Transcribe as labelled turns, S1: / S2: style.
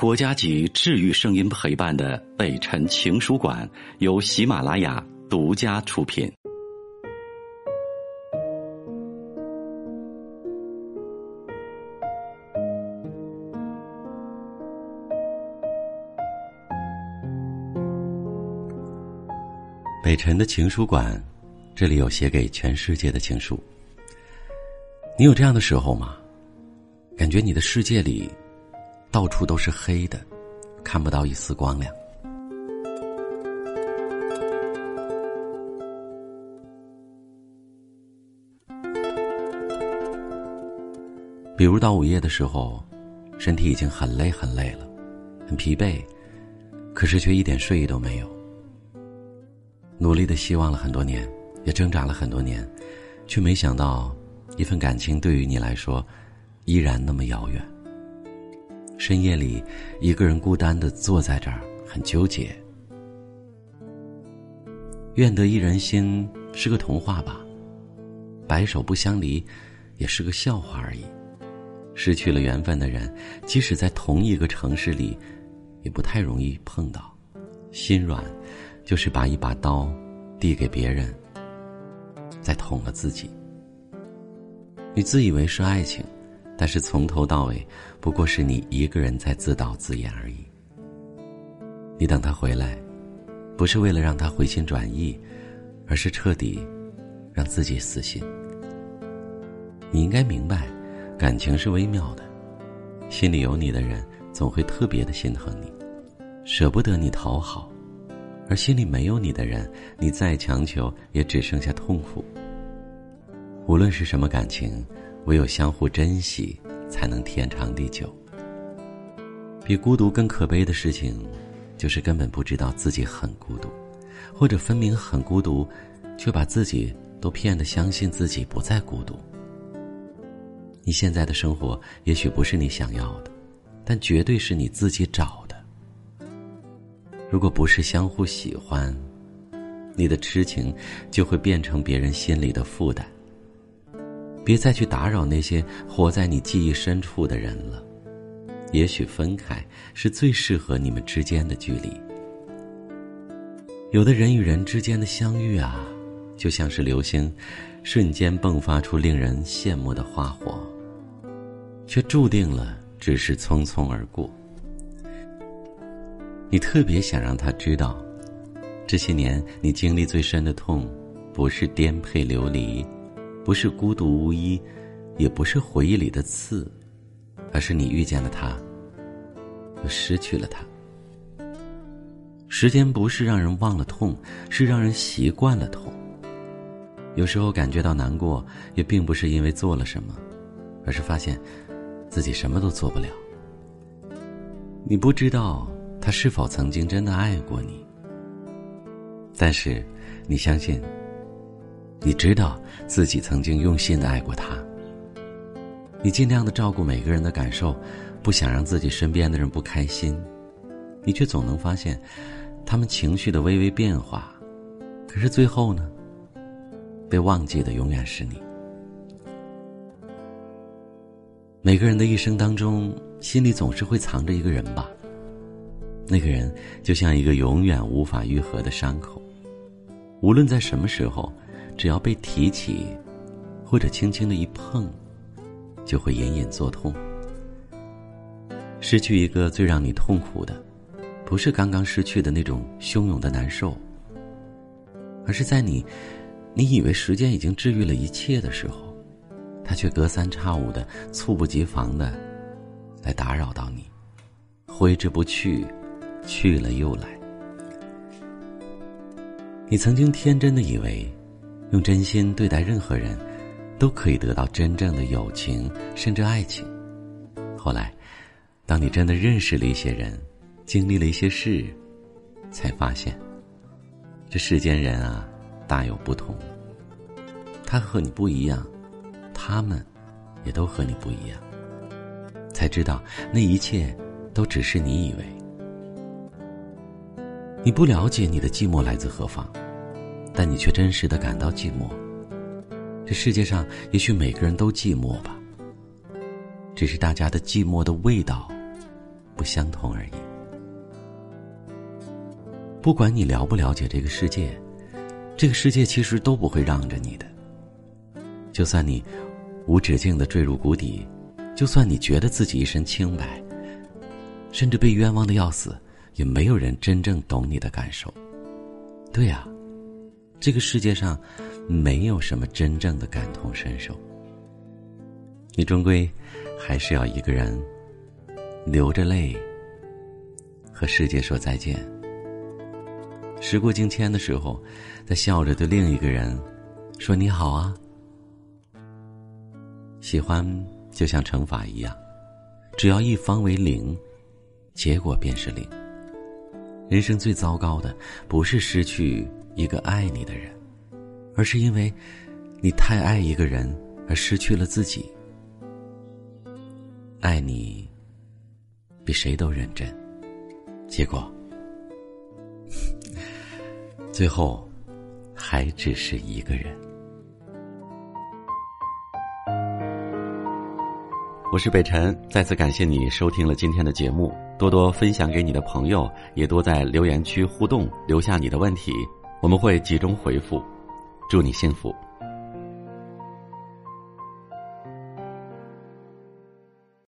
S1: 国家级治愈声音陪伴的北辰情书馆由喜马拉雅独家出品。北辰的情书馆，这里有写给全世界的情书。你有这样的时候吗？感觉你的世界里。到处都是黑的，看不到一丝光亮。比如到午夜的时候，身体已经很累很累了，很疲惫，可是却一点睡意都没有。努力的希望了很多年，也挣扎了很多年，却没想到，一份感情对于你来说，依然那么遥远。深夜里，一个人孤单的坐在这儿，很纠结。愿得一人心是个童话吧，白首不相离，也是个笑话而已。失去了缘分的人，即使在同一个城市里，也不太容易碰到。心软，就是把一把刀递给别人，再捅了自己。你自以为是爱情。但是从头到尾，不过是你一个人在自导自演而已。你等他回来，不是为了让他回心转意，而是彻底让自己死心。你应该明白，感情是微妙的，心里有你的人总会特别的心疼你，舍不得你讨好；而心里没有你的人，你再强求也只剩下痛苦。无论是什么感情。唯有相互珍惜，才能天长地久。比孤独更可悲的事情，就是根本不知道自己很孤独，或者分明很孤独，却把自己都骗得相信自己不再孤独。你现在的生活也许不是你想要的，但绝对是你自己找的。如果不是相互喜欢，你的痴情就会变成别人心里的负担。别再去打扰那些活在你记忆深处的人了。也许分开是最适合你们之间的距离。有的人与人之间的相遇啊，就像是流星，瞬间迸发出令人羡慕的花火，却注定了只是匆匆而过。你特别想让他知道，这些年你经历最深的痛，不是颠沛流离。不是孤独无依，也不是回忆里的刺，而是你遇见了他，又失去了他。时间不是让人忘了痛，是让人习惯了痛。有时候感觉到难过，也并不是因为做了什么，而是发现自己什么都做不了。你不知道他是否曾经真的爱过你，但是你相信。你知道自己曾经用心的爱过他，你尽量的照顾每个人的感受，不想让自己身边的人不开心，你却总能发现他们情绪的微微变化，可是最后呢，被忘记的永远是你。每个人的一生当中，心里总是会藏着一个人吧，那个人就像一个永远无法愈合的伤口，无论在什么时候。只要被提起，或者轻轻的一碰，就会隐隐作痛。失去一个最让你痛苦的，不是刚刚失去的那种汹涌的难受，而是在你，你以为时间已经治愈了一切的时候，他却隔三差五的猝不及防的来打扰到你，挥之不去，去了又来。你曾经天真的以为。用真心对待任何人，都可以得到真正的友情，甚至爱情。后来，当你真的认识了一些人，经历了一些事，才发现，这世间人啊，大有不同。他和你不一样，他们也都和你不一样。才知道，那一切都只是你以为。你不了解你的寂寞来自何方。但你却真实的感到寂寞。这世界上也许每个人都寂寞吧，只是大家的寂寞的味道不相同而已。不管你了不了解这个世界，这个世界其实都不会让着你的。就算你无止境的坠入谷底，就算你觉得自己一身清白，甚至被冤枉的要死，也没有人真正懂你的感受。对呀，这个世界上没有什么真正的感同身受。你终归还是要一个人流着泪和世界说再见。时过境迁的时候，再笑着对另一个人说：“你好啊。”喜欢就像乘法一样，只要一方为零，结果便是零。人生最糟糕的，不是失去一个爱你的人，而是因为你太爱一个人而失去了自己。爱你比谁都认真，结果。最后，还只是一个人。我是北辰，再次感谢你收听了今天的节目，多多分享给你的朋友，也多在留言区互动，留下你的问题，我们会集中回复。祝你幸福。